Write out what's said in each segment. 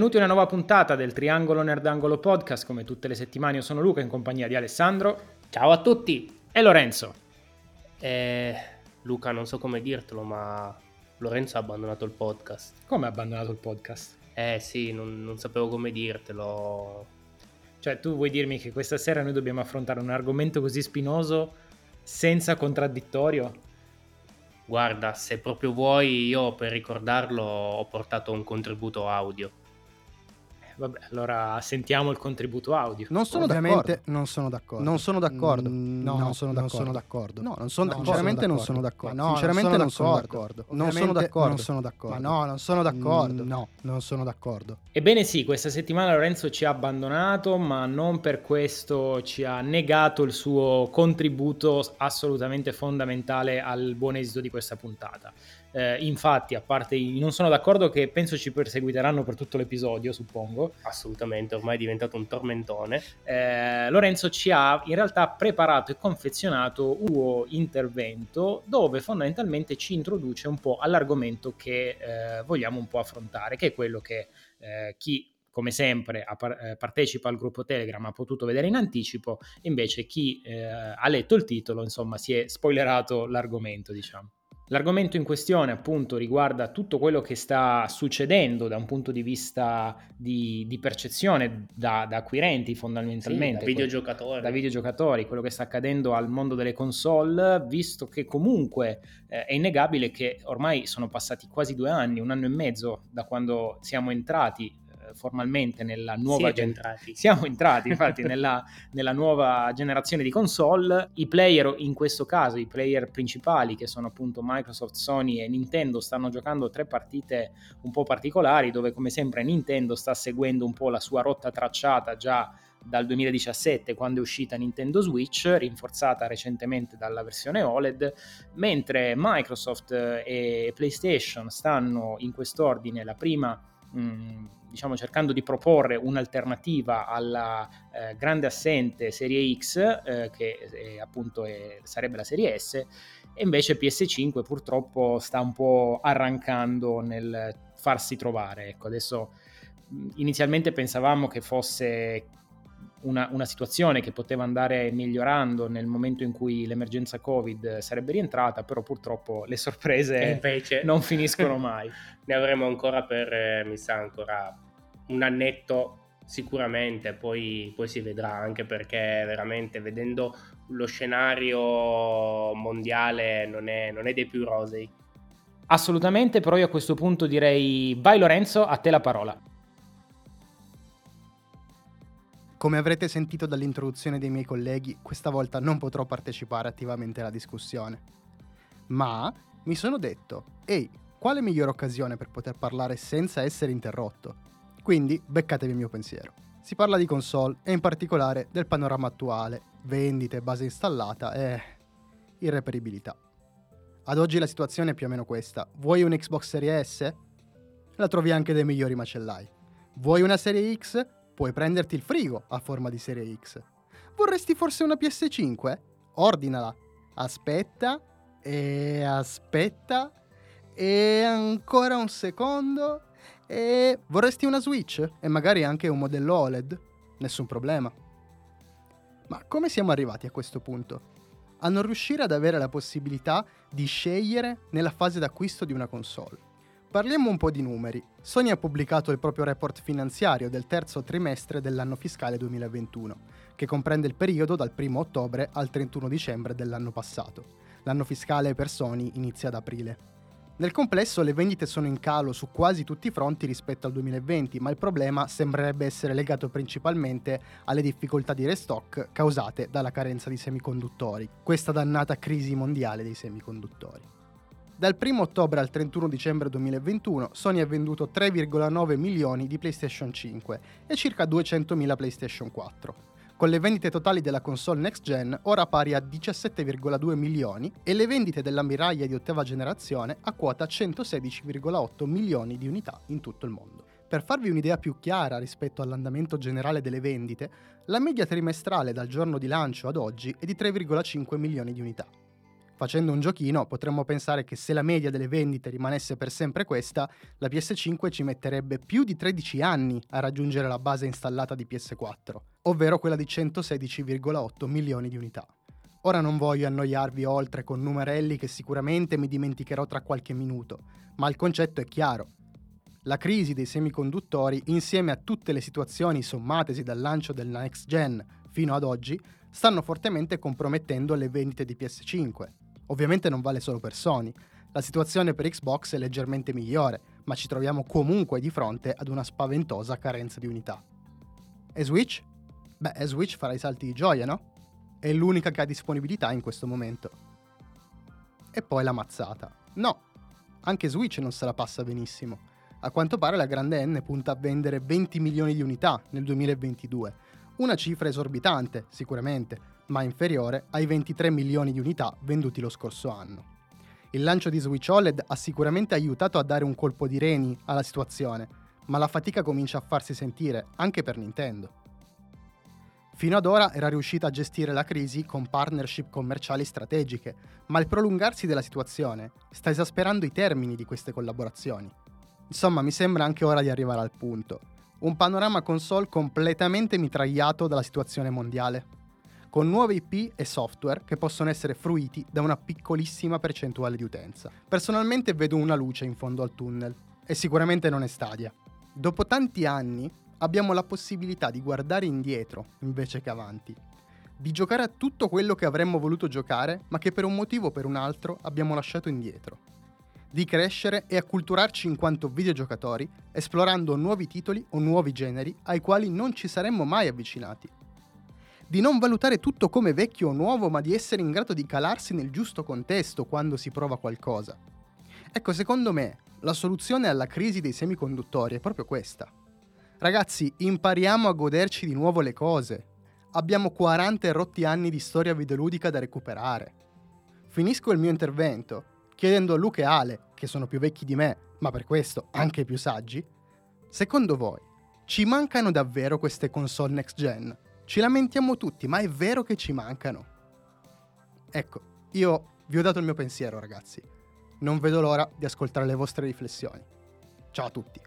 benvenuti a una nuova puntata del Triangolo Nerdangolo Podcast. Come tutte le settimane io sono Luca in compagnia di Alessandro. Ciao a tutti! E Lorenzo. Eh, Luca, non so come dirtelo, ma Lorenzo ha abbandonato il podcast. Come ha abbandonato il podcast? Eh sì, non, non sapevo come dirtelo. Cioè, tu vuoi dirmi che questa sera noi dobbiamo affrontare un argomento così spinoso senza contraddittorio? Guarda, se proprio vuoi, io per ricordarlo ho portato un contributo audio. Vabbè, allora sentiamo il contributo audio. Non sono Ovviamente d'accordo. non sono d'accordo. Non sono d'accordo. Mm, no, non sono d'accordo. Non sono d'accordo. No, non sono No, d'accordo. sinceramente non sono d'accordo. Sinceramente non sono d'accordo. Non sono d'accordo. Non sono d'accordo. Ma no, non sono d'accordo. Mm, No, non sono d'accordo. Ebbene sì, questa settimana Lorenzo ci ha abbandonato, ma non per questo ci ha negato il suo contributo assolutamente fondamentale al buon esito di questa puntata. Eh, infatti, a parte non sono d'accordo che penso ci perseguiteranno per tutto l'episodio, suppongo, Assolutamente, ormai è diventato un tormentone. eh, Lorenzo ci ha in realtà preparato e confezionato un suo intervento dove fondamentalmente ci introduce un po' all'argomento che eh, vogliamo un po' affrontare, che è quello che eh, chi come sempre eh, partecipa al gruppo Telegram ha potuto vedere in anticipo, invece chi eh, ha letto il titolo insomma si è spoilerato l'argomento diciamo. L'argomento in questione appunto riguarda tutto quello che sta succedendo da un punto di vista di, di percezione da, da acquirenti Sì, fondamentalmente. da videogiocatore. da videogiocatori, quello che sta accadendo al mondo delle console, visto che comunque eh, è innegabile che ormai sono passati quasi due anni, un anno e mezzo da quando siamo entrati formalmente nella nuova Siete gen- entrati. siamo entrati infatti nella, nella nuova generazione di console. I player, in questo caso, i player principali, che sono appunto Microsoft, Sony e Nintendo, stanno giocando tre partite un po' particolari, dove come sempre Nintendo sta seguendo un po' la sua rotta tracciata già dal 2017 quando è uscita Nintendo Switch, rinforzata recentemente dalla versione OLED, mentre Microsoft e PlayStation stanno in quest'ordine la prima mh, diciamo cercando di proporre un'alternativa alla eh, grande assente serie X eh, che eh, appunto è- sarebbe la serie S e invece PS5 purtroppo sta un po' arrancando nel farsi trovare. Ecco adesso mh, inizialmente pensavamo che fosse una, una situazione che poteva andare migliorando nel momento in cui l'emergenza Covid sarebbe rientrata, però purtroppo le sorprese invece non finiscono mai. ne avremo ancora per, eh, mi sa, ancora un annetto sicuramente, poi, poi si vedrà, anche perché veramente vedendo lo scenario mondiale non è, non è dei più rosei. Assolutamente, però io a questo punto direi vai Lorenzo, a te la parola. Come avrete sentito dall'introduzione dei miei colleghi, questa volta non potrò partecipare attivamente alla discussione. Ma mi sono detto, ehi, quale migliore occasione per poter parlare senza essere interrotto? Quindi beccatevi il mio pensiero. Si parla di console e in particolare del panorama attuale, vendite, base installata e irreperibilità. Ad oggi la situazione è più o meno questa. Vuoi un Xbox Series S? La trovi anche dai migliori macellai. Vuoi una Serie X? Puoi prenderti il frigo a forma di Serie X. Vorresti forse una PS5? Ordinala. Aspetta e aspetta e ancora un secondo e vorresti una Switch e magari anche un modello OLED? Nessun problema. Ma come siamo arrivati a questo punto? A non riuscire ad avere la possibilità di scegliere nella fase d'acquisto di una console. Parliamo un po' di numeri. Sony ha pubblicato il proprio report finanziario del terzo trimestre dell'anno fiscale 2021, che comprende il periodo dal 1 ottobre al 31 dicembre dell'anno passato. L'anno fiscale per Sony inizia ad aprile. Nel complesso le vendite sono in calo su quasi tutti i fronti rispetto al 2020, ma il problema sembrerebbe essere legato principalmente alle difficoltà di restock causate dalla carenza di semiconduttori, questa dannata crisi mondiale dei semiconduttori. Dal 1 ottobre al 31 dicembre 2021 Sony ha venduto 3,9 milioni di PlayStation 5 e circa 200.000 PlayStation 4 con le vendite totali della console next gen ora pari a 17,2 milioni e le vendite dell'ammiraglia di ottava generazione a quota 116,8 milioni di unità in tutto il mondo. Per farvi un'idea più chiara rispetto all'andamento generale delle vendite, la media trimestrale dal giorno di lancio ad oggi è di 3,5 milioni di unità. Facendo un giochino potremmo pensare che se la media delle vendite rimanesse per sempre questa, la PS5 ci metterebbe più di 13 anni a raggiungere la base installata di PS4, ovvero quella di 116,8 milioni di unità. Ora non voglio annoiarvi oltre con numerelli che sicuramente mi dimenticherò tra qualche minuto, ma il concetto è chiaro. La crisi dei semiconduttori, insieme a tutte le situazioni sommatesi dal lancio del next gen fino ad oggi, stanno fortemente compromettendo le vendite di PS5 Ovviamente non vale solo per Sony. La situazione per Xbox è leggermente migliore, ma ci troviamo comunque di fronte ad una spaventosa carenza di unità. E Switch? Beh, e Switch farà i salti di gioia, no? È l'unica che ha disponibilità in questo momento. E poi la mazzata. No, anche Switch non se la passa benissimo. A quanto pare la grande N punta a vendere 20 milioni di unità nel 2022, una cifra esorbitante, sicuramente, ma inferiore ai 23 milioni di unità venduti lo scorso anno. Il lancio di Switch OLED ha sicuramente aiutato a dare un colpo di reni alla situazione, ma la fatica comincia a farsi sentire anche per Nintendo. Fino ad ora era riuscita a gestire la crisi con partnership commerciali strategiche, ma il prolungarsi della situazione sta esasperando i termini di queste collaborazioni. Insomma, mi sembra anche ora di arrivare al punto. Un panorama console completamente mitragliato dalla situazione mondiale con nuove IP e software che possono essere fruiti da una piccolissima percentuale di utenza. Personalmente vedo una luce in fondo al tunnel e sicuramente non è Stadia. Dopo tanti anni abbiamo la possibilità di guardare indietro invece che avanti, di giocare a tutto quello che avremmo voluto giocare ma che per un motivo o per un altro abbiamo lasciato indietro, di crescere e acculturarci in quanto videogiocatori esplorando nuovi titoli o nuovi generi ai quali non ci saremmo mai avvicinati di non valutare tutto come vecchio o nuovo, ma di essere in grado di calarsi nel giusto contesto quando si prova qualcosa. Ecco, secondo me, la soluzione alla crisi dei semiconduttori è proprio questa. Ragazzi, impariamo a goderci di nuovo le cose. Abbiamo 40 e rotti anni di storia videoludica da recuperare. Finisco il mio intervento chiedendo a Luca e Ale, che sono più vecchi di me, ma per questo anche più saggi, secondo voi ci mancano davvero queste console next gen? Ci lamentiamo tutti, ma è vero che ci mancano. Ecco, io vi ho dato il mio pensiero, ragazzi. Non vedo l'ora di ascoltare le vostre riflessioni. Ciao a tutti.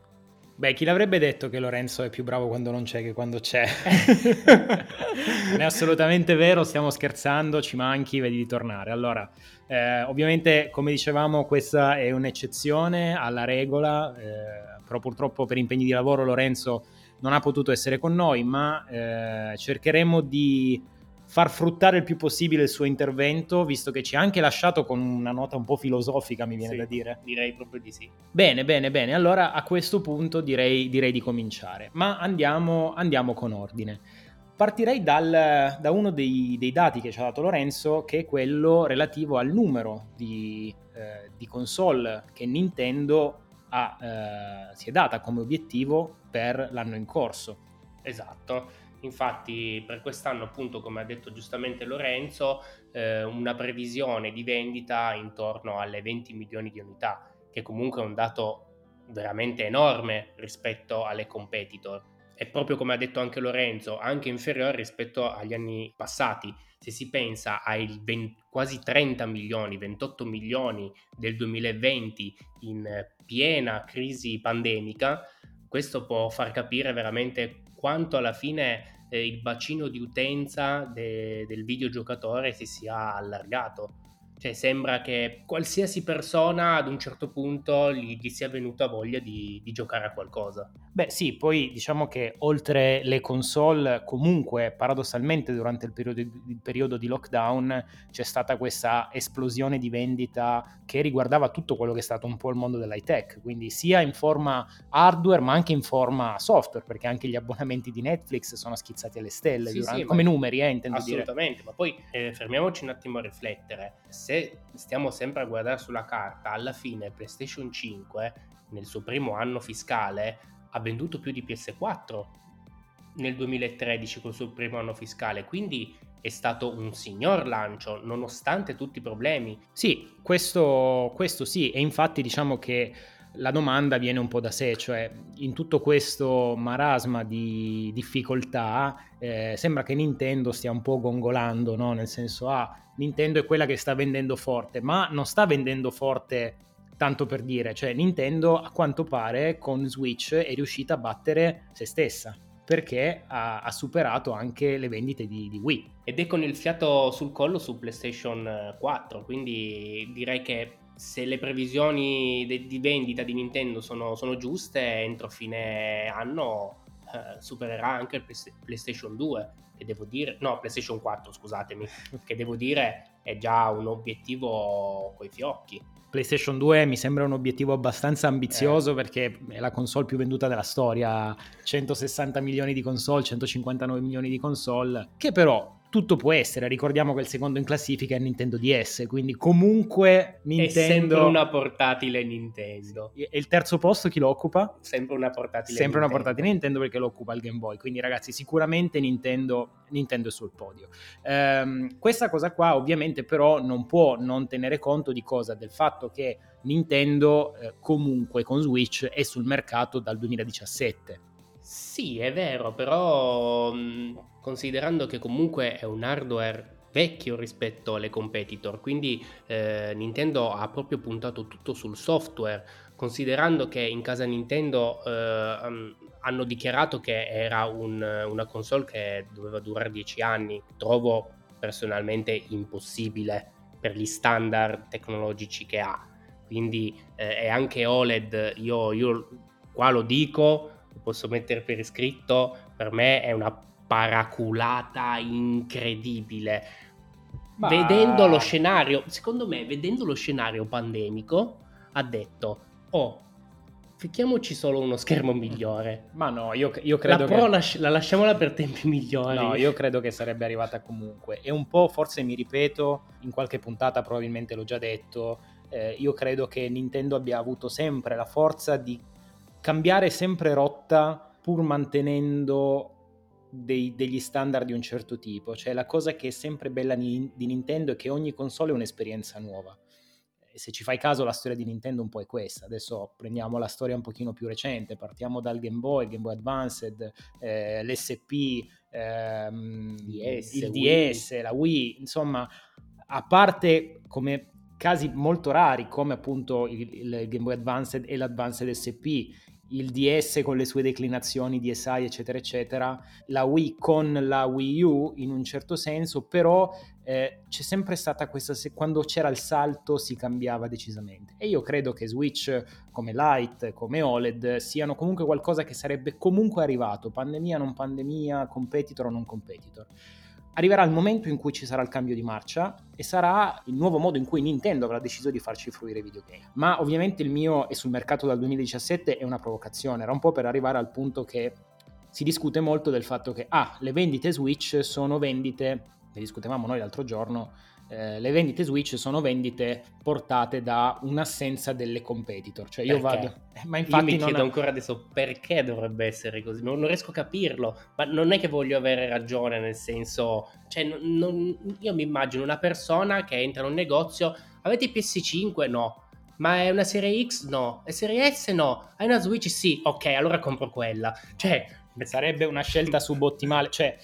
Beh, chi l'avrebbe detto che Lorenzo è più bravo quando non c'è che quando c'è? non è assolutamente vero, stiamo scherzando, ci manchi, vedi di tornare. Allora, eh, ovviamente, come dicevamo, questa è un'eccezione alla regola, eh, però purtroppo per impegni di lavoro Lorenzo non ha potuto essere con noi, ma eh, cercheremo di far fruttare il più possibile il suo intervento, visto che ci ha anche lasciato con una nota un po' filosofica, mi viene sì, da dire. Direi proprio di sì. Bene, bene, bene. Allora a questo punto direi, direi di cominciare, ma andiamo, andiamo con ordine. Partirei dal, da uno dei, dei, dati che ci ha dato Lorenzo, che è quello relativo al numero di, eh, di console che Nintendo ha, eh, si è data come obiettivo per l'anno in corso. Esatto. Infatti per quest'anno, appunto, come ha detto giustamente Lorenzo, eh, una previsione di vendita intorno alle 20 milioni di unità, che comunque è un dato veramente enorme rispetto alle competitor. E proprio come ha detto anche Lorenzo, anche inferiore rispetto agli anni passati. Se si pensa ai 20, quasi 30 milioni, 28 milioni del 2020 in piena crisi pandemica, questo può far capire veramente quanto alla fine eh, il bacino di utenza de- del videogiocatore si sia allargato. Cioè sembra che qualsiasi persona ad un certo punto gli, gli sia venuta voglia di, di, giocare a qualcosa. Beh sì, poi diciamo che oltre le console, comunque paradossalmente durante il periodo, il periodo di lockdown c'è stata questa esplosione di vendita che riguardava tutto quello che è stato un po' il mondo dell'high tech, quindi sia in forma hardware ma anche in forma software, perché anche gli abbonamenti di Netflix sono schizzati alle stelle, sì, durante, sì, come numeri, eh, intendo assolutamente, dire. ma poi eh, fermiamoci un attimo a riflettere. Se stiamo sempre a guardare sulla carta, alla fine PlayStation 5 nel suo primo anno fiscale ha venduto più di PS4 nel 2013 col suo primo anno fiscale, quindi è stato un signor lancio nonostante tutti i problemi. Sì, questo, questo sì, e infatti diciamo che la domanda viene un po' da sé, cioè in tutto questo marasma di difficoltà eh, sembra che Nintendo stia un po' gongolando, no? nel senso ah, Nintendo è quella che sta vendendo forte, ma non sta vendendo forte tanto per dire, cioè Nintendo a quanto pare con Switch è riuscita a battere se stessa perché ha, ha superato anche le vendite di, di, Wii. Ed è con il fiato sul collo su PlayStation 4, quindi direi che se le previsioni de- di vendita di Nintendo sono, sono giuste, entro fine anno eh, supererà anche il Play- PlayStation 2, che devo dire, no, PlayStation 4, scusatemi, che devo dire è già un obiettivo coi fiocchi. PlayStation 2 mi sembra un obiettivo abbastanza ambizioso eh. perché è la console più venduta della storia, 160 milioni di console, 159 milioni di console, che però tutto può essere. Ricordiamo che il secondo in classifica è Nintendo DS, quindi comunque Nintendo... È sempre una portatile Nintendo. E il terzo posto chi lo occupa? Sempre una portatile Sempre Nintendo. una portatile Nintendo perché lo occupa il Game Boy. Quindi ragazzi, sicuramente Nintendo, Nintendo è sul podio. Ehm, questa cosa qua ovviamente però non può non tenere conto di cosa? Del fatto che Nintendo eh, comunque con Switch è sul mercato dal 2017. Sì, è vero, però considerando che comunque è un hardware vecchio rispetto alle competitor, quindi eh, Nintendo ha proprio puntato tutto sul software, considerando che in casa Nintendo eh, hanno dichiarato che era un, una console che doveva durare 10 anni, trovo personalmente impossibile per gli standard tecnologici che ha, quindi eh, è anche OLED, io, io qua lo dico, posso mettere per iscritto, per me è una paraculata incredibile. Ma... Vedendo lo scenario, secondo me, vedendo lo scenario pandemico, ha detto, oh, ficchiamoci solo uno schermo migliore. Ma no, io, io credo la che... Pro lasci- la lasciamola per tempi migliori. No, io credo che sarebbe arrivata comunque. E un po', forse mi ripeto, in qualche puntata probabilmente l'ho già detto, eh, io credo che Nintendo abbia avuto sempre la forza di cambiare sempre rotta pur mantenendo dei, degli standard di un certo tipo. Cioè la cosa che è sempre bella di, di Nintendo è che ogni console è un'esperienza nuova. E se ci fai caso la storia di Nintendo un po' è questa. Adesso prendiamo la storia un pochino più recente, partiamo dal Game Boy, Game Boy Advanced, eh, l'SP, ehm, DS, il Wii. DS, la Wii, insomma, a parte come casi molto rari come appunto il, il Game Boy Advanced e l'Advanced SP il DS con le sue declinazioni DSi eccetera eccetera, la Wii con la Wii U in un certo senso, però eh, c'è sempre stata questa, se, quando c'era il salto si cambiava decisamente. E io credo che Switch come Lite, come OLED siano comunque qualcosa che sarebbe comunque arrivato, pandemia, non pandemia, competitor o non competitor arriverà il momento in cui ci sarà il cambio di marcia e sarà il nuovo modo in cui Nintendo avrà deciso di farci fruire i videogame. Ma ovviamente il mio è sul mercato dal 2017 è una provocazione, era un po' per arrivare al punto che si discute molto del fatto che ah, le vendite Switch sono vendite, ne discutevamo noi l'altro giorno, eh, le vendite Switch sono vendite portate da un'assenza delle competitor. Cioè io perché? vado. Eh, ma infatti. Io mi chiedo ha... ancora adesso perché dovrebbe essere così. Non, non, riesco a capirlo. Ma non è che voglio avere ragione, nel senso. Cioè, non, non... io mi immagino una persona che entra in un negozio. Avete PS5? No. Ma è una serie X? No. È serie S? No. Hai una Switch? Sì. Ok, allora compro quella. Cioè. Sarebbe una scelta subottimale. Cioè,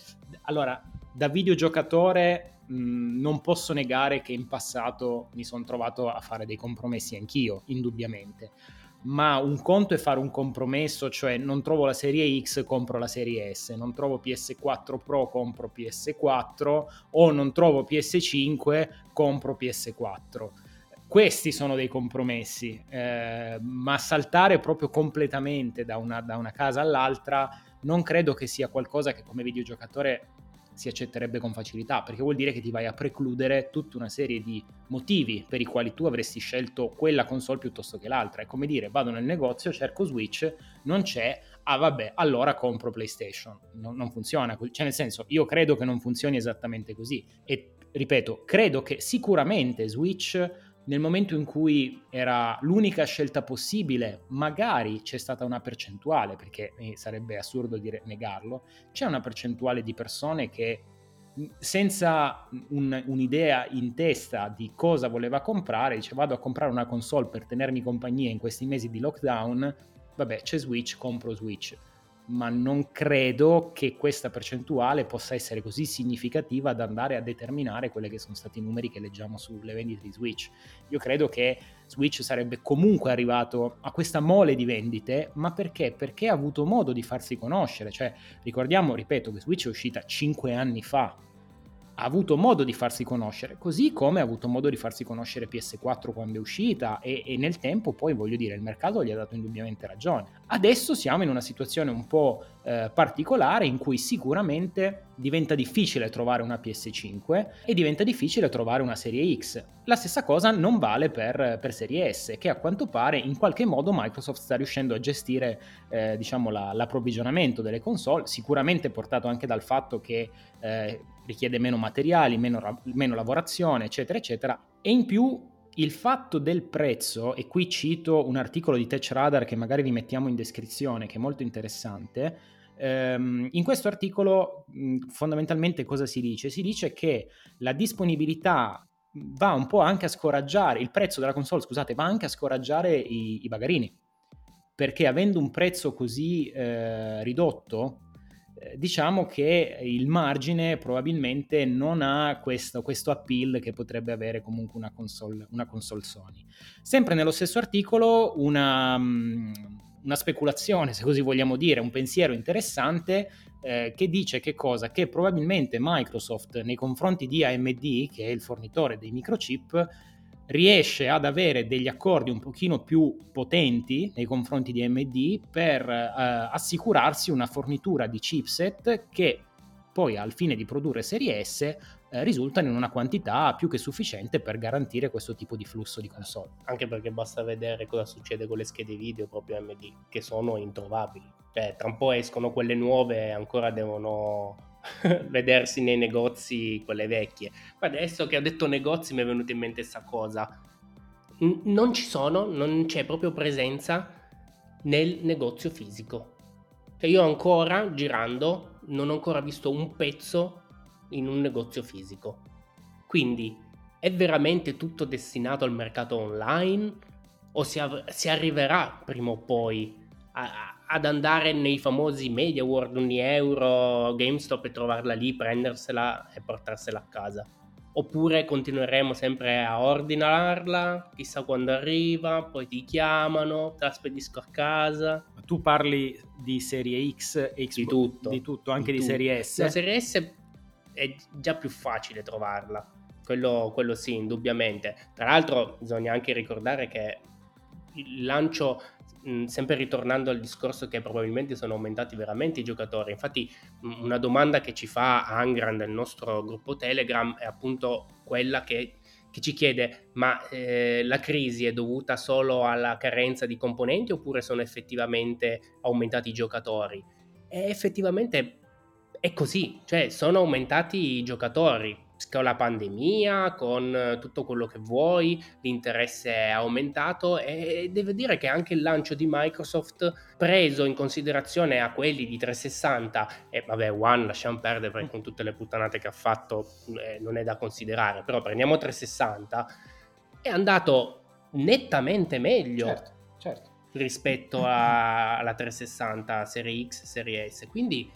allora, da videogiocatore Non posso negare che in passato mi sono trovato a fare dei compromessi anch'io, indubbiamente. Ma un conto è fare un compromesso, cioè non trovo la serie X, compro la serie S, non trovo PS4 Pro, compro PS4 o non trovo PS5, compro PS4 questi sono dei compromessi, eh, ma saltare proprio completamente da una, da una, casa all'altra non credo che sia qualcosa che come videogiocatore si accetterebbe con facilità, perché vuol dire che ti vai a precludere tutta una serie di motivi per i quali tu avresti scelto quella console piuttosto che l'altra. È come dire, vado nel negozio, cerco Switch, non c'è, ah vabbè, allora compro PlayStation. Non, non funziona, cioè nel senso, io credo che non funzioni esattamente così. E ripeto, credo che sicuramente Switch nel momento in cui era l'unica scelta possibile, magari c'è stata una percentuale, perché sarebbe assurdo dire negarlo, c'è una percentuale di persone che senza un, un'idea in testa di cosa voleva comprare, dice vado a comprare una console per tenermi compagnia in questi mesi di lockdown, vabbè c'è Switch, compro Switch ma non credo che questa percentuale possa essere così significativa da andare a determinare quelli che sono stati i numeri che leggiamo sulle vendite di Switch. Io credo che Switch sarebbe comunque arrivato a questa mole di vendite, ma perché? Perché ha avuto modo di farsi conoscere, cioè ricordiamo, ripeto, che Switch è uscita 5 anni fa, ha avuto modo di farsi conoscere, così come ha avuto modo di farsi conoscere PS4 quando è uscita e, e, nel tempo poi voglio dire il mercato gli ha dato indubbiamente ragione. Adesso siamo in una situazione un po' eh, particolare in cui sicuramente diventa difficile trovare una PS5 e diventa difficile trovare una serie X. La stessa cosa non vale per, per serie S che a quanto pare in qualche modo Microsoft sta riuscendo a gestire eh, diciamo la, l'approvvigionamento delle console, sicuramente portato anche dal fatto che eh, richiede meno materiali, meno, meno lavorazione, eccetera, eccetera. E in più il fatto del prezzo, e qui cito un articolo di Tech Radar che magari vi mettiamo in descrizione, che è molto interessante. Ehm, in questo articolo fondamentalmente cosa si dice? Si dice che la disponibilità va un po' anche a scoraggiare, il prezzo della console, scusate, va anche a scoraggiare i, i bagarini, perché avendo un prezzo così eh, ridotto, diciamo che il margine probabilmente non ha questo, questo, appeal che potrebbe avere comunque una console, una console Sony. Sempre nello stesso articolo una, mm, una, speculazione, se così vogliamo dire, un pensiero interessante eh, che dice che cosa? Che probabilmente Microsoft nei confronti di AMD, che è il fornitore dei microchip, riesce ad avere degli accordi un pochino più potenti nei confronti di AMD per eh, assicurarsi una fornitura di chipset che poi al fine di produrre serie S eh, risultano in una quantità più che sufficiente per garantire questo tipo di flusso di console. Anche perché basta vedere cosa succede con le schede video proprio AMD, che sono introvabili. Cioè, tra un po' escono quelle nuove e ancora devono vedersi nei negozi quelle vecchie. Ma adesso che ho detto negozi mi è venuta in mente questa cosa. N- non ci sono, non c'è proprio presenza nel negozio fisico. Cioè io ancora girando non ho ancora visto un pezzo in un negozio fisico. Quindi è veramente tutto destinato al mercato online o si, av- si arriverà prima o poi a, ad andare nei famosi Media World, ogni euro, GameStop e trovarla lì, prendersela e portarsela a casa. Oppure continueremo sempre a ordinarla, chissà quando arriva, poi ti chiamano, te la spedisco a casa. Tu parli di serie X e Xbox, di tutto, di tutto anche di, di serie S. La serie S è già più facile trovarla, quello, quello sì, indubbiamente. Tra l'altro bisogna anche ricordare che lancio sempre ritornando al discorso che probabilmente sono aumentati veramente i giocatori, infatti una domanda che ci fa Angran del nostro gruppo Telegram è appunto quella che, che ci chiede ma eh, la crisi è dovuta solo alla carenza di componenti oppure sono effettivamente aumentati i giocatori? E effettivamente è così, cioè sono aumentati i giocatori, con la pandemia, con tutto quello che vuoi, l'interesse è aumentato e devo dire che anche il lancio di Microsoft preso in considerazione a quelli di 360 e vabbè One lasciamo perdere perché con tutte le puttanate che ha fatto eh, non è da considerare, però prendiamo 360 è andato nettamente meglio certo, certo. rispetto a, alla 360 Serie X, Serie S, quindi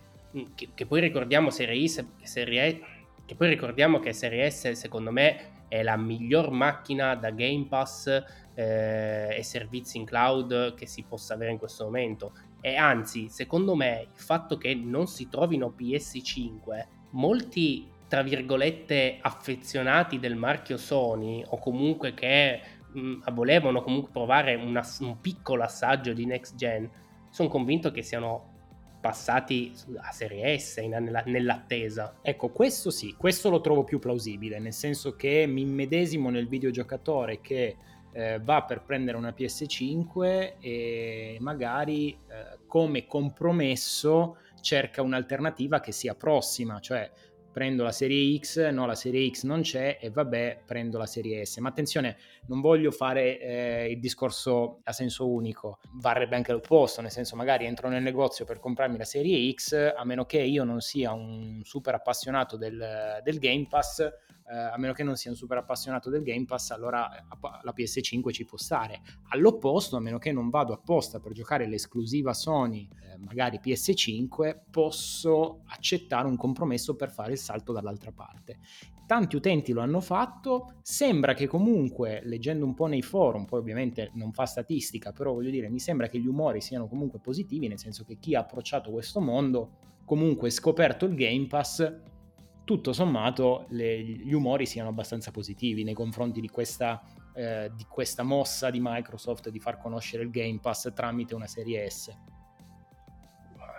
che, che poi ricordiamo Serie Serie E che poi ricordiamo che Serie S secondo me è la miglior macchina da Game Pass eh, e servizi in cloud che si possa avere in questo momento. E anzi, secondo me, il fatto che non si trovino PS5, molti tra virgolette affezionati del marchio Sony o comunque che mh, volevano comunque provare una, un piccolo assaggio di next gen, sono convinto che siano passati a Serie S nella, nell'attesa. Ecco, questo sì, questo lo trovo più plausibile, nel senso che mi immedesimo nel videogiocatore che eh, va per prendere una PS5 e magari eh, come compromesso cerca un'alternativa che sia prossima, cioè prendo la serie X, no la serie X non c'è e vabbè prendo la serie S. Ma attenzione, non voglio fare eh, il discorso a senso unico, varrebbe anche l'opposto, nel senso magari entro nel negozio per comprarmi la serie X, a meno che io non sia un super appassionato del, del Game Pass, eh, a meno che non sia un super appassionato del Game Pass, allora eh, la PS5 ci può stare. All'opposto, a meno che non vado apposta per giocare l'esclusiva Sony, eh, magari PS5, posso accettare un compromesso per fare il salto dall'altra parte. Tanti utenti lo hanno fatto, sembra che comunque, leggendo un po' nei forum, poi ovviamente non fa statistica, però voglio dire, mi sembra che gli umori siano comunque positivi, nel senso che chi ha approcciato questo mondo comunque scoperto il Game Pass tutto sommato le, gli umori siano abbastanza positivi nei confronti di questa, eh, di questa mossa di Microsoft di far conoscere il Game Pass tramite una serie S.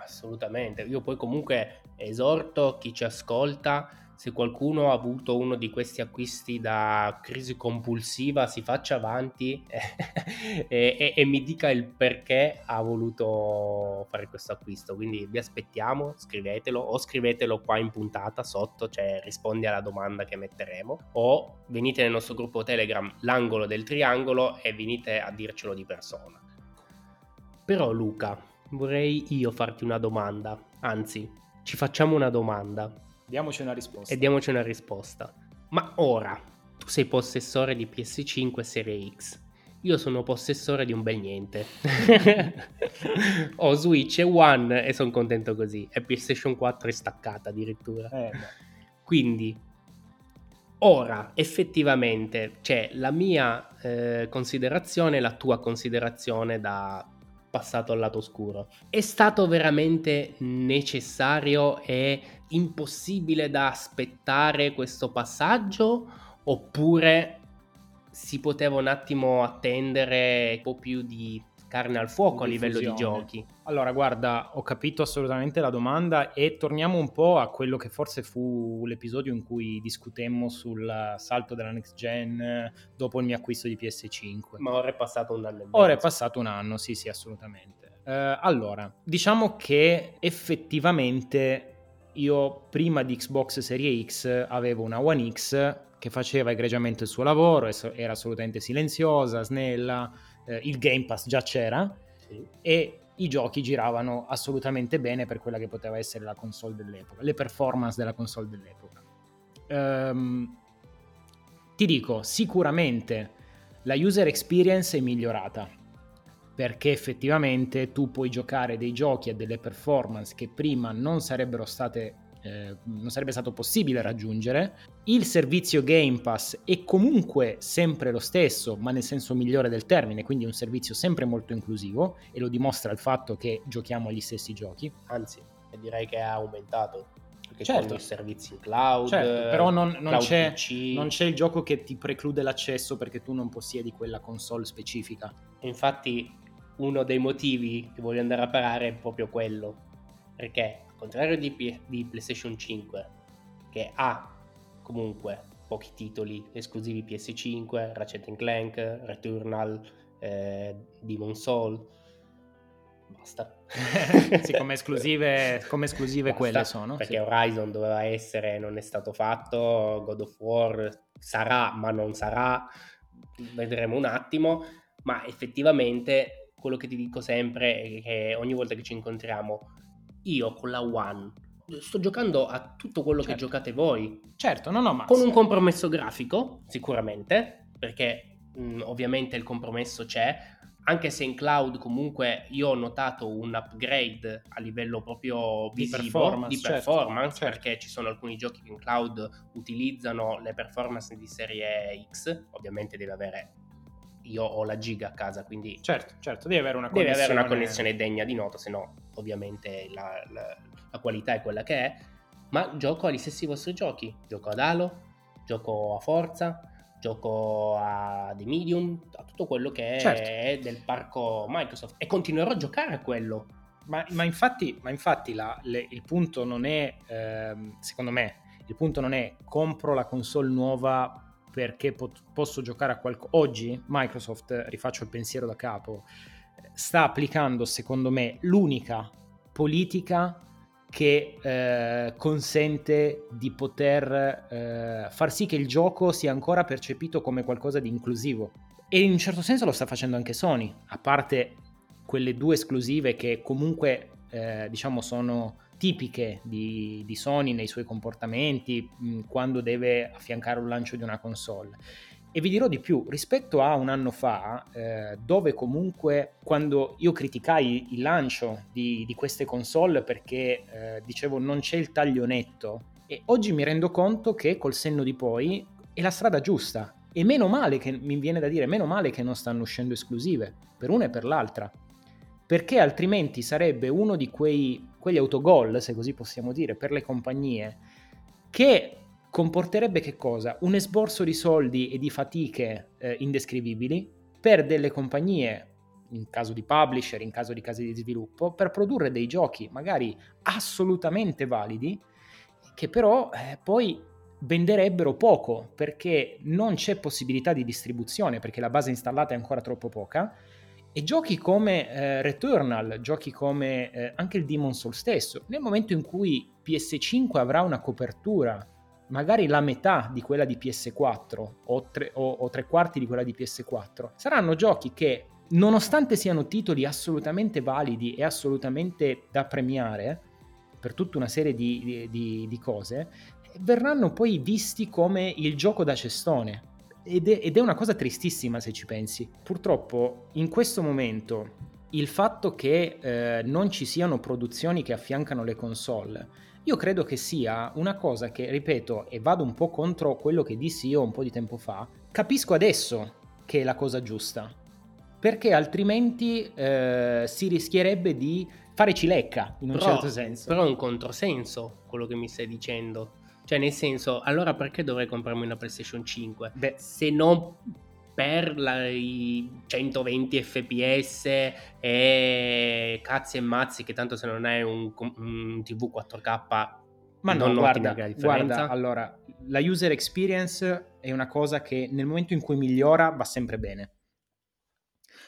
Assolutamente, io poi comunque esorto chi ci ascolta se qualcuno ha avuto uno di questi acquisti da crisi compulsiva si faccia avanti e, e, e, mi dica il perché ha voluto fare questo acquisto. Quindi vi aspettiamo scrivetelo o scrivetelo qua in puntata sotto cioè rispondi alla domanda che metteremo. O venite nel nostro gruppo telegram l'angolo del triangolo e venite a dircelo di persona. Però Luca vorrei io farti una domanda. Anzi ci facciamo una domanda Diamoci una risposta. E diamoci una risposta. Ma ora, tu sei possessore di PS5 Serie X. Io sono possessore di un bel niente. Ho Switch e One e sono contento così. E PlayStation 4 è staccata addirittura. Eh, Quindi, ora effettivamente c'è la mia eh, considerazione e la tua considerazione da passato al lato oscuro. È stato veramente necessario e impossibile da aspettare questo passaggio oppure si poteva un attimo attendere un po' più di carne al fuoco a livello di giochi? Allora, guarda, ho capito assolutamente la domanda e torniamo un po' a quello che forse fu l'episodio in cui discutemmo sul salto della next gen dopo il mio acquisto di PS5. Ma ora è passato un anno. Ora è passato un anno, sì, sì, assolutamente. Uh, allora, diciamo che effettivamente io prima di Xbox Serie X avevo una One X che faceva egregiamente il suo lavoro, era assolutamente silenziosa, snella, eh, il Game Pass già c'era sì. e i giochi giravano assolutamente bene per quella che poteva essere la console dell'epoca, le performance della console dell'epoca. Um, ti dico, sicuramente la user experience è migliorata perché effettivamente tu puoi giocare dei giochi a delle performance che prima non sarebbero state eh, non sarebbe stato possibile raggiungere. Il servizio Game Pass è comunque sempre lo stesso, ma nel senso migliore del termine, quindi un servizio sempre molto inclusivo e lo dimostra il fatto che giochiamo agli stessi giochi. Anzi, direi che ha aumentato. Perché certo. i servizi cloud, certo, però non, non, c'è, non, c'è, il gioco che ti preclude l'accesso perché tu non possiedi quella console specifica. Infatti, uno dei motivi che voglio andare a parare è proprio quello. Perché contrario di, P- di PlayStation 5, che ha comunque pochi titoli esclusivi PS5, Ratchet Clank, Returnal, eh, Demon Soul, basta. sì, come esclusive, come esclusive basta, quelle sono. Perché sì. Horizon doveva essere, non è stato fatto, God of War sarà, ma non sarà, vedremo un attimo, ma effettivamente quello che ti dico sempre è che ogni volta che ci incontriamo io con la One sto giocando a tutto quello certo. che giocate voi. Certo, no, no, ma... Con un compromesso grafico, sicuramente, perché mh, ovviamente il compromesso c'è, anche se in cloud comunque io ho notato un upgrade a livello proprio visivo di performance, di performance certo, perché ci sono alcuni giochi che in cloud utilizzano le performance di serie X, ovviamente deve avere io ho la giga a casa, quindi certo, certo, devi avere una connessione, deve avere una connessione degna di nota, se no ovviamente la, la, la, qualità è quella che è, ma gioco agli stessi vostri giochi, gioco ad Halo, gioco a Forza, gioco a The Medium, a tutto quello che certo. è del parco Microsoft e continuerò a giocare a quello. Ma, ma infatti, ma infatti la, le, il punto non è, ehm, secondo me, il punto non è compro la console nuova perché pot- posso giocare a qualcosa. Oggi Microsoft, rifaccio il pensiero da capo, sta applicando secondo me l'unica politica che eh, consente di poter eh, far sì che il gioco sia ancora percepito come qualcosa di inclusivo. E in un certo senso lo sta facendo anche Sony, a parte quelle due esclusive che comunque eh, diciamo sono tipiche di, di, Sony nei suoi comportamenti mh, quando deve affiancare un lancio di una console. E vi dirò di più, rispetto a un anno fa, eh, dove comunque quando io criticai il lancio di, di queste console perché eh, dicevo non c'è il taglio netto, e oggi mi rendo conto che col senno di poi è la strada giusta. E meno male che mi viene da dire, meno male che non stanno uscendo esclusive, per una e per l'altra. Perché altrimenti sarebbe uno di quei, quegli autogol, se così possiamo dire, per le compagnie, che comporterebbe che cosa? Un esborso di soldi e di fatiche eh, indescrivibili per delle compagnie, in caso di publisher, in caso di case di sviluppo, per produrre dei giochi magari assolutamente validi, che però eh, poi venderebbero poco perché non c'è possibilità di distribuzione, perché la base installata è ancora troppo poca. E giochi come eh, Returnal, giochi come eh, anche il Demon Soul stesso, nel momento in cui PS5 avrà una copertura magari la metà di quella di PS4 o tre, o, o tre quarti di quella di PS4, saranno giochi che nonostante siano titoli assolutamente validi e assolutamente da premiare per tutta una serie di, di, di cose, verranno poi visti come il gioco da cestone. Ed è, ed è una cosa tristissima se ci pensi. Purtroppo in questo momento il fatto che eh, non ci siano produzioni che affiancano le console io credo che sia una cosa che, ripeto, e vado un po' contro quello che dissi io un po' di tempo fa, capisco adesso che è la cosa giusta, perché altrimenti eh, si rischierebbe di fare cilecca, in un però, certo senso. Però è un controsenso quello che mi stai dicendo. Cioè, nel senso, allora perché dovrei comprarmi una PlayStation 5? Beh, se non per la, i 120 fps e cazzi e mazzi che tanto se non è un, un TV 4K ma no, guarda, guarda, allora, la user experience è una cosa che nel momento in cui migliora va sempre bene.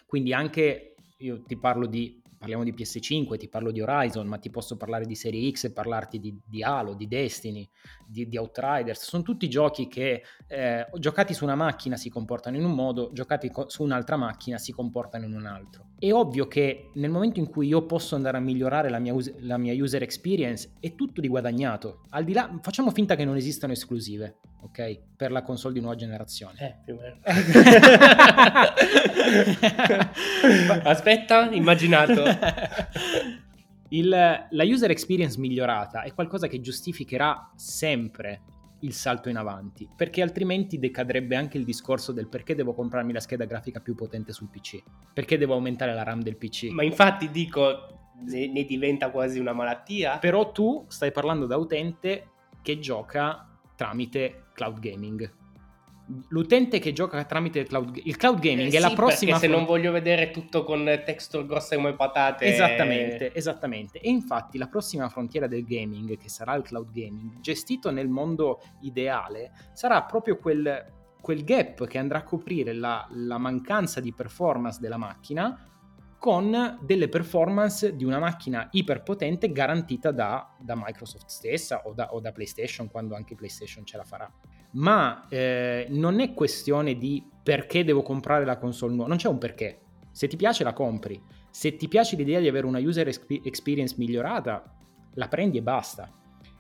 Quindi anche, io ti parlo di parliamo di PS5, ti parlo di Horizon, ma ti posso parlare di Serie X e parlarti di, di Halo, di Destiny, di, di, Outriders. Sono tutti giochi che eh, giocati su una macchina si comportano in un modo, giocati co- su un'altra macchina si comportano in un altro. È ovvio che nel momento in cui io posso andare a migliorare la mia, us- la mia user experience è tutto di guadagnato. Al di là, facciamo finta che non esistano esclusive, ok? Per la console di nuova generazione. Eh, più o meno. Aspetta, immaginato. Il, la user experience migliorata è qualcosa che giustificherà sempre il salto in avanti, perché altrimenti decadrebbe anche il discorso del perché devo comprarmi la scheda grafica più potente sul PC, perché devo aumentare la RAM del PC. Ma infatti dico, ne, ne diventa quasi una malattia. Però tu stai parlando da utente che gioca tramite cloud gaming. L'utente che gioca tramite il cloud, il cloud gaming eh, è sì, la prossima perché se non voglio vedere tutto con texture grosse come patate esattamente esattamente. E infatti la prossima frontiera del gaming che sarà il cloud gaming gestito nel mondo ideale sarà proprio quel, quel gap che andrà a coprire la, la mancanza di performance della macchina con delle performance di una macchina iperpotente garantita da, da Microsoft stessa o da, o da, PlayStation quando anche PlayStation ce la farà. Ma eh, non è questione di perché devo comprare la console nuova, non c'è un perché. Se ti piace la compri, se ti piace l'idea di avere una user experience migliorata, la prendi e basta.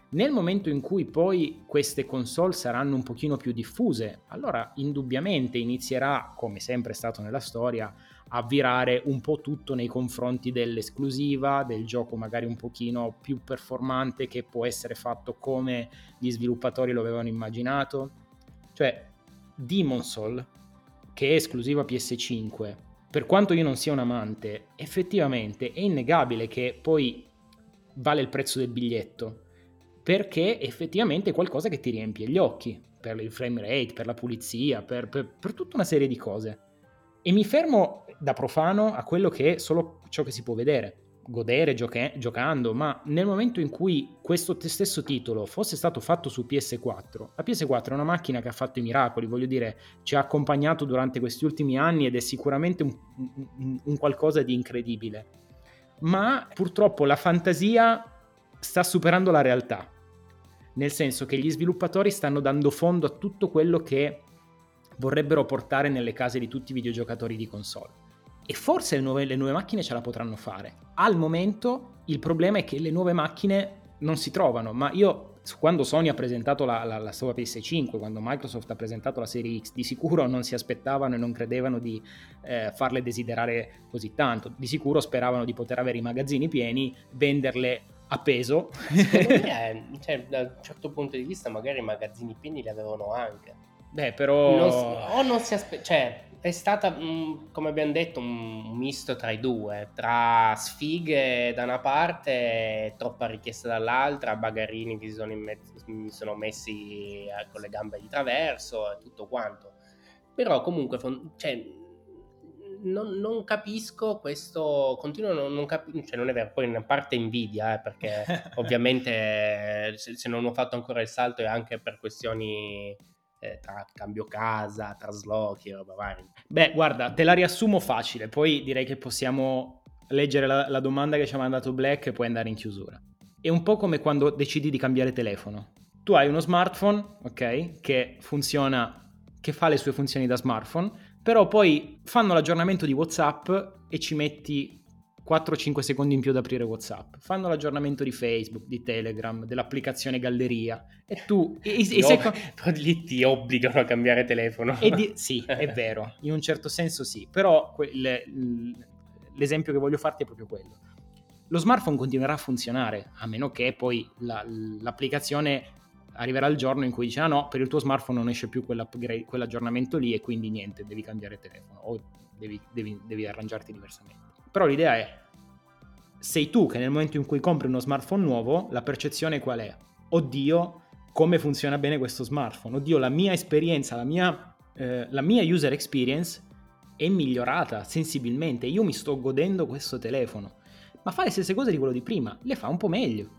Nel momento in cui poi queste console saranno un pochino più diffuse, allora indubbiamente inizierà, come sempre è stato nella storia, a virare un po' tutto nei confronti dell'esclusiva, del gioco magari un pochino più performante che può essere fatto come gli sviluppatori lo avevano immaginato. Cioè, Demon Soul, che è esclusiva PS5, per quanto io non sia un amante, effettivamente è innegabile che poi vale il prezzo del biglietto, perché effettivamente è qualcosa che ti riempie gli occhi, per il frame rate, per la pulizia, per, per, per tutta una serie di cose. E mi fermo da profano a quello che è solo ciò che si può vedere, godere gioche- giocando, ma nel momento in cui questo stesso titolo fosse stato fatto su PS4, la PS4 è una macchina che ha fatto i miracoli, voglio dire, ci ha accompagnato durante questi ultimi anni ed è sicuramente un, un, un qualcosa di incredibile. Ma purtroppo la fantasia sta superando la realtà, nel senso che gli sviluppatori stanno dando fondo a tutto quello che vorrebbero portare nelle case di tutti i videogiocatori di console. E forse le nuove, le nuove macchine ce la potranno fare. Al momento il problema è che le nuove macchine non si trovano, ma io quando Sony ha presentato la, la, la, sua PS5, quando Microsoft ha presentato la serie X, di sicuro non si aspettavano e non credevano di eh, farle desiderare così tanto. Di sicuro speravano di poter avere i magazzini pieni, venderle a peso. Secondo me, cioè, da un certo punto di vista, magari i magazzini pieni li avevano anche. Beh, però... Non, o non si aspettava... Cioè, è stata, come abbiamo detto, un misto tra i due, tra sfighe da una parte e troppa richiesta dall'altra, bagarini che si sono, si sono messi eh, con le gambe di traverso e tutto quanto. Però comunque, cioè, non, non, capisco questo, continuo non, non capisco, cioè non è vero, poi in parte invidia, eh, perché ovviamente se, se non ho fatto ancora il salto è anche per questioni eh, tra cambio casa, traslochi e roba varia. Beh, guarda, te la riassumo facile, poi direi che possiamo leggere la, la domanda che ci ha mandato Black e poi andare in chiusura. È un po' come quando decidi di cambiare telefono. Tu hai uno smartphone, ok, che funziona, che fa le sue funzioni da smartphone, però poi fanno l'aggiornamento di WhatsApp e ci metti 4-5 secondi in più ad aprire WhatsApp. Fanno l'aggiornamento di Facebook, di Telegram, dell'applicazione Galleria. E tu. E, e seco... Però lì ti obbligano a cambiare telefono. Di... Sì, è vero. In un certo senso sì. Però que- le, l'esempio che voglio farti è proprio quello. Lo smartphone continuerà a funzionare, a meno che poi la, l'applicazione arriverà il giorno in cui dice ah no, per il tuo smartphone non esce più quell'aggiornamento lì e quindi niente, devi cambiare telefono o devi, devi, devi arrangiarti diversamente. Però l'idea è, sei tu che nel momento in cui compri uno smartphone nuovo, la percezione qual è? Oddio, come funziona bene questo smartphone? Oddio, la mia esperienza, la mia, eh, la mia user experience è migliorata sensibilmente. Io mi sto godendo questo telefono. Ma fa le stesse cose di quello di prima, le fa un po' meglio.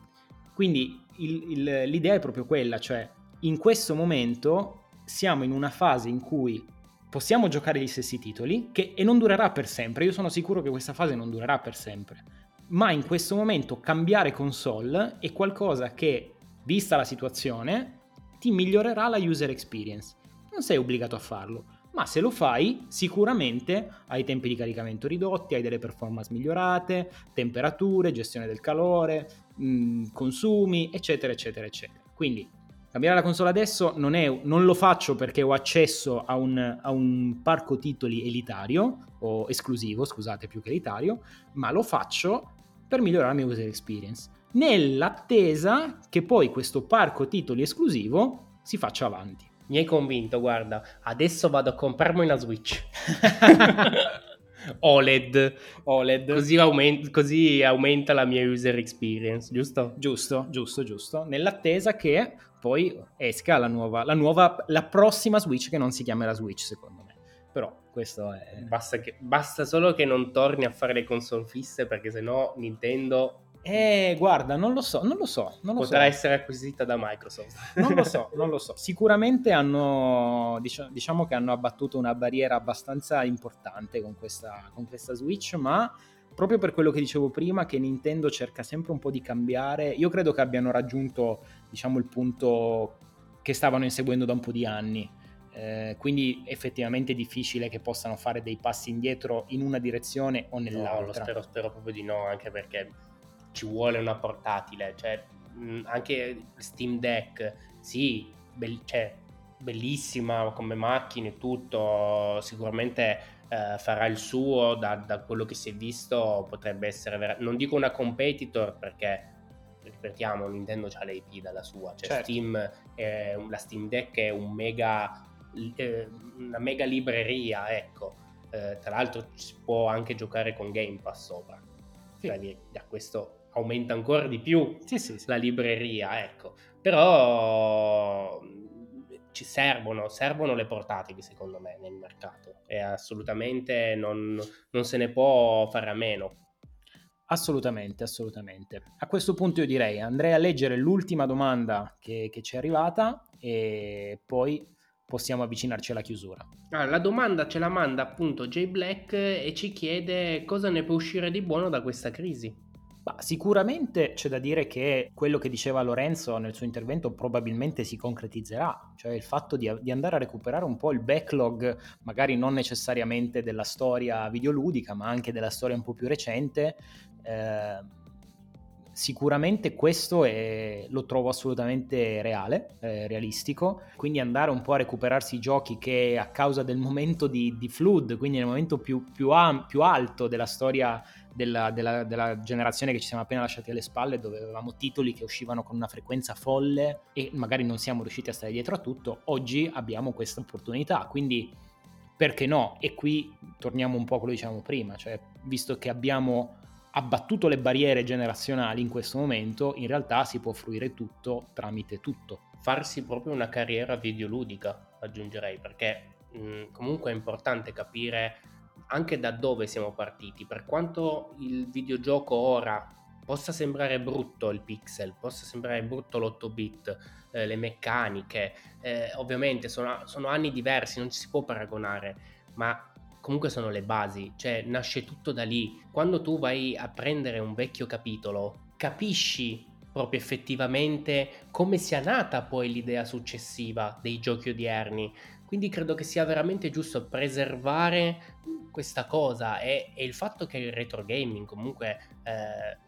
Quindi il, il, l'idea è proprio quella, cioè in questo momento siamo in una fase in cui possiamo giocare gli stessi titoli che, e non durerà per sempre. Io sono sicuro che questa fase non durerà per sempre. Ma in questo momento cambiare console è qualcosa che, vista la situazione, ti migliorerà la user experience. Non sei obbligato a farlo, ma se lo fai sicuramente hai tempi di caricamento ridotti, hai delle performance migliorate, temperature, gestione del calore, mh, consumi, eccetera, eccetera, eccetera. Quindi Cambiare la console adesso non, è, non, lo faccio perché ho accesso a un, a un, parco titoli elitario, o esclusivo, scusate, più che elitario, ma lo faccio per migliorare la mia user experience, nell'attesa che poi questo parco titoli esclusivo si faccia avanti. Mi hai convinto, guarda, adesso vado a comprarmi una Switch. OLED. OLED. Così, aument- così, aumenta la mia user experience, giusto? Giusto, giusto, giusto. Nell'attesa che poi esca la nuova, la nuova, la prossima Switch che non si chiamerà Switch secondo me. Però questo è... Basta, che, basta solo che non torni a fare le console fisse perché sennò Nintendo eh, guarda, non lo so, non lo so. Non lo Potrà so. essere acquisita da Microsoft. Non lo so, non lo so. Sicuramente hanno, diciamo che hanno abbattuto una barriera abbastanza importante con questa, con questa Switch, ma proprio per quello che dicevo prima, che Nintendo cerca sempre un po' di cambiare, io credo che abbiano raggiunto, diciamo, il punto che stavano inseguendo da un po' di anni. Eh, quindi effettivamente è difficile che possano fare dei passi indietro in una direzione o nell'altra. No, lo spero, spero proprio di no, anche perché ci vuole una portatile, cioè mh, anche Steam Deck, sì, be- cioè, bellissima come macchina e tutto, sicuramente eh, farà il suo, da, da, quello che si è visto potrebbe essere, vera- non dico una competitor perché ripetiamo, Nintendo ha l'IP dalla sua, cioè certo. Steam, è, la Steam Deck è un mega, eh, una mega libreria, ecco, eh, tra l'altro si può anche giocare con Game Pass sopra, sì. quindi da questo aumenta ancora di più sì, sì, sì. la libreria, ecco. Però ci servono, servono le portatili secondo me nel mercato e assolutamente non, non se ne può fare a meno. Assolutamente, assolutamente. A questo punto io direi andrei a leggere l'ultima domanda che, che ci è arrivata e poi possiamo avvicinarci alla chiusura. Ah, la domanda ce la manda appunto Jay Black e ci chiede cosa ne può uscire di buono da questa crisi. Ma sicuramente c'è da dire che quello che diceva Lorenzo nel suo intervento probabilmente si concretizzerà, cioè il fatto di, di, andare a recuperare un po' il backlog, magari non necessariamente della storia videoludica, ma anche della storia un po' più recente. Eh, sicuramente questo è, lo trovo assolutamente reale, eh, realistico, quindi andare un po' a recuperarsi i giochi che a causa del momento di, di flood, quindi nel momento più, più, am, più alto della storia della, della, della, generazione che ci siamo appena lasciati alle spalle, dove avevamo titoli che uscivano con una frequenza folle e magari non siamo riusciti a stare dietro a tutto, oggi abbiamo questa opportunità, quindi perché no? E qui torniamo un po' a quello che dicevamo prima, cioè visto che abbiamo abbattuto le barriere generazionali in questo momento, in realtà si può fruire tutto tramite tutto. Farsi proprio una carriera videoludica, aggiungerei, perché mh, comunque è importante capire anche da dove siamo partiti. Per quanto il videogioco ora possa sembrare brutto il pixel, possa sembrare brutto l'8 bit, eh, le meccaniche, eh, ovviamente sono, sono anni diversi, non ci si può paragonare, ma comunque sono le basi, cioè nasce tutto da lì. Quando tu vai a prendere un vecchio capitolo, capisci proprio effettivamente come sia nata poi l'idea successiva dei giochi odierni. Quindi credo che sia veramente giusto preservare questa cosa e, e il fatto che il retro gaming comunque eh,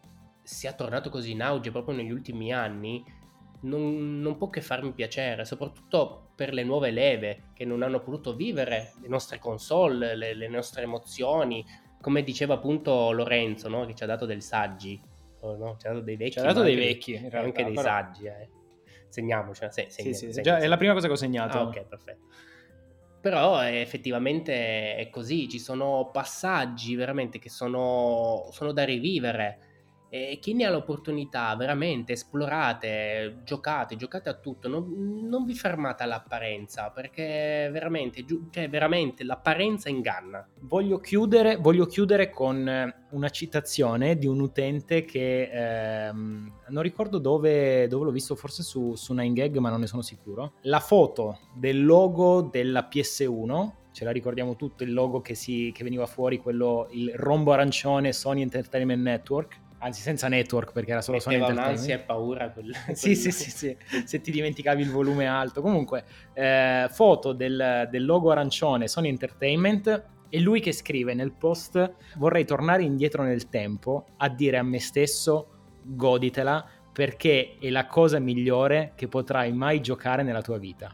sia tornato così in auge proprio negli ultimi anni non, non, può che farmi piacere, soprattutto per le nuove leve che non hanno potuto vivere le nostre console, le, le nostre emozioni, come diceva appunto Lorenzo, no? che ci ha dato dei saggi, oh, no? ci ha dato dei vecchi, ci ha dato dei vecchi, realtà, anche dei però... saggi. Eh. Segniamoci, se, segna, sì, sì, segna, già, segna. è la prima cosa che ho segnato. Ah, ok, perfetto. Però effettivamente è così, ci sono passaggi veramente che sono, sono da rivivere e chi ne ha l'opportunità, veramente esplorate, giocate, giocate a tutto, non, non vi fermate all'apparenza, perché veramente, cioè, veramente l'apparenza inganna. Voglio chiudere, voglio chiudere con una citazione di un utente che ehm, non ricordo dove, dove, l'ho visto, forse su, su 9gag, ma non ne sono sicuro. La foto del logo della PS1 ce la ricordiamo tutto, il logo che, si, che, veniva fuori, quello, il rombo arancione Sony Entertainment Network, anzi senza network perché era solo Sony Entertainment. ansia e paura quel, quel... sì, sì, sì, sì, se ti dimenticavi il volume alto. Comunque, eh, foto del, del logo arancione Sony Entertainment e lui che scrive nel post vorrei tornare indietro nel tempo a dire a me stesso goditela perché è la cosa migliore che potrai mai giocare nella tua vita.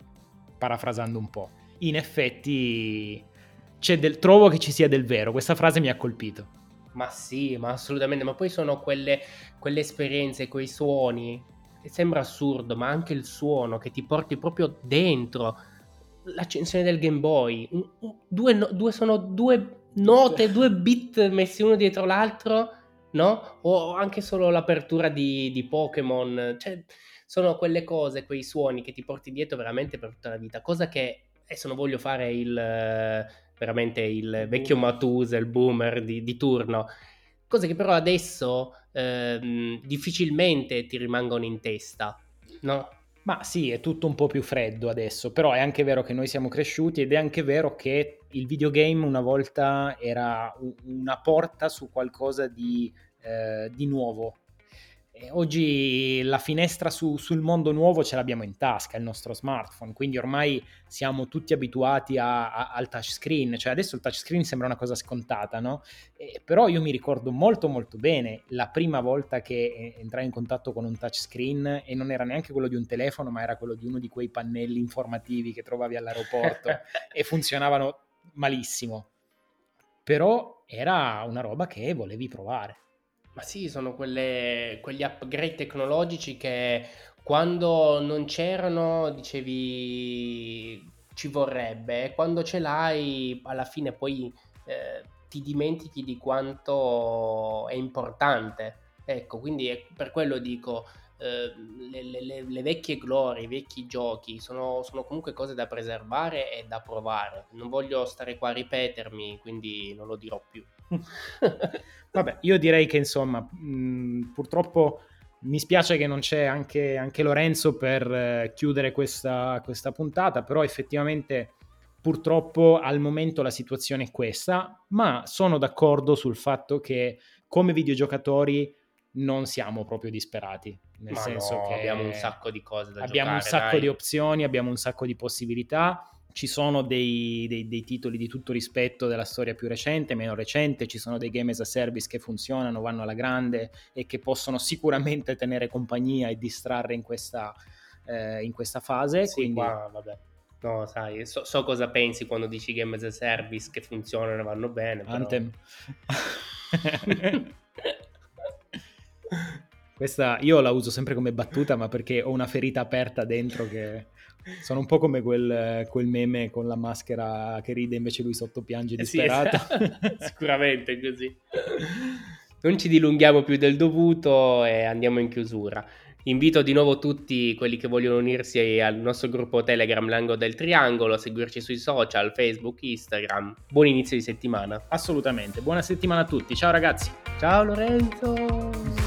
Parafrasando un po'. In effetti del, trovo che ci sia del vero, questa frase mi ha colpito. Ma sì, ma assolutamente, ma poi sono quelle, quelle esperienze, quei suoni, sembra assurdo, ma anche il suono che ti porti proprio dentro, l'accensione del Game Boy, due, due, sono due note, due bit messi uno dietro l'altro, no? O anche solo l'apertura di, di Pokémon, cioè sono quelle cose, quei suoni che ti porti dietro veramente per tutta la vita, cosa che adesso non voglio fare il veramente il vecchio Matusa, il boomer di, di turno, cose che però adesso ehm, difficilmente ti rimangono in testa, no? Ma sì, è tutto un po' più freddo adesso, però è anche vero che noi siamo cresciuti ed è anche vero che il videogame una volta era una porta su qualcosa di, eh, di nuovo, oggi la finestra su, sul mondo nuovo ce l'abbiamo in tasca, il nostro smartphone, quindi ormai siamo tutti abituati a, a, al touchscreen, cioè adesso il touchscreen sembra una cosa scontata, no? Eh, però io mi ricordo molto molto bene la prima volta che entrai in contatto con un touchscreen e non era neanche quello di un telefono, ma era quello di uno di quei pannelli informativi che trovavi all'aeroporto e funzionavano malissimo. Però era una roba che volevi provare. Ma sì, sono quelle, quegli upgrade tecnologici che quando non c'erano dicevi ci vorrebbe, quando ce l'hai alla fine poi eh, ti dimentichi di quanto è importante. Ecco, quindi è per quello dico, eh, le, le, le, vecchie glorie, i vecchi giochi sono, sono, comunque cose da preservare e da provare. Non voglio stare qua a ripetermi, quindi non lo dirò più. Vabbè, io direi che insomma, mh, purtroppo mi spiace che non c'è anche, anche Lorenzo per eh, chiudere questa, questa puntata, però effettivamente purtroppo al momento la situazione è questa, ma sono d'accordo sul fatto che come videogiocatori non siamo proprio disperati. Nel Ma senso no, che abbiamo un sacco di cose da abbiamo un giocare, sacco dai. di opzioni, abbiamo un sacco di possibilità. Ci sono dei, dei- dei titoli di tutto rispetto della storia più recente, meno recente, ci sono dei game as a service che funzionano, vanno alla grande e che possono sicuramente tenere compagnia e distrarre in questa, eh, in questa fase. Sì, quindi qua, vabbè. No, sai, so, so cosa pensi quando dici game as a service che funzionano e vanno bene. però- Anthem. Questa io la uso sempre come battuta, ma perché ho una ferita aperta dentro che sono un po' come quel, quel meme con la maschera che ride invece lui sotto piange Eh sì, disperato. esatto. Sicuramente è così. Non ci dilunghiamo più del dovuto e andiamo in chiusura. Invito di nuovo tutti quelli che vogliono unirsi al nostro gruppo Telegram L'Angolo del Triangolo, a seguirci sui social, Facebook, Instagram. Buon inizio di settimana. Assolutamente. Buona settimana a tutti. Ciao ragazzi. Ciao Lorenzo!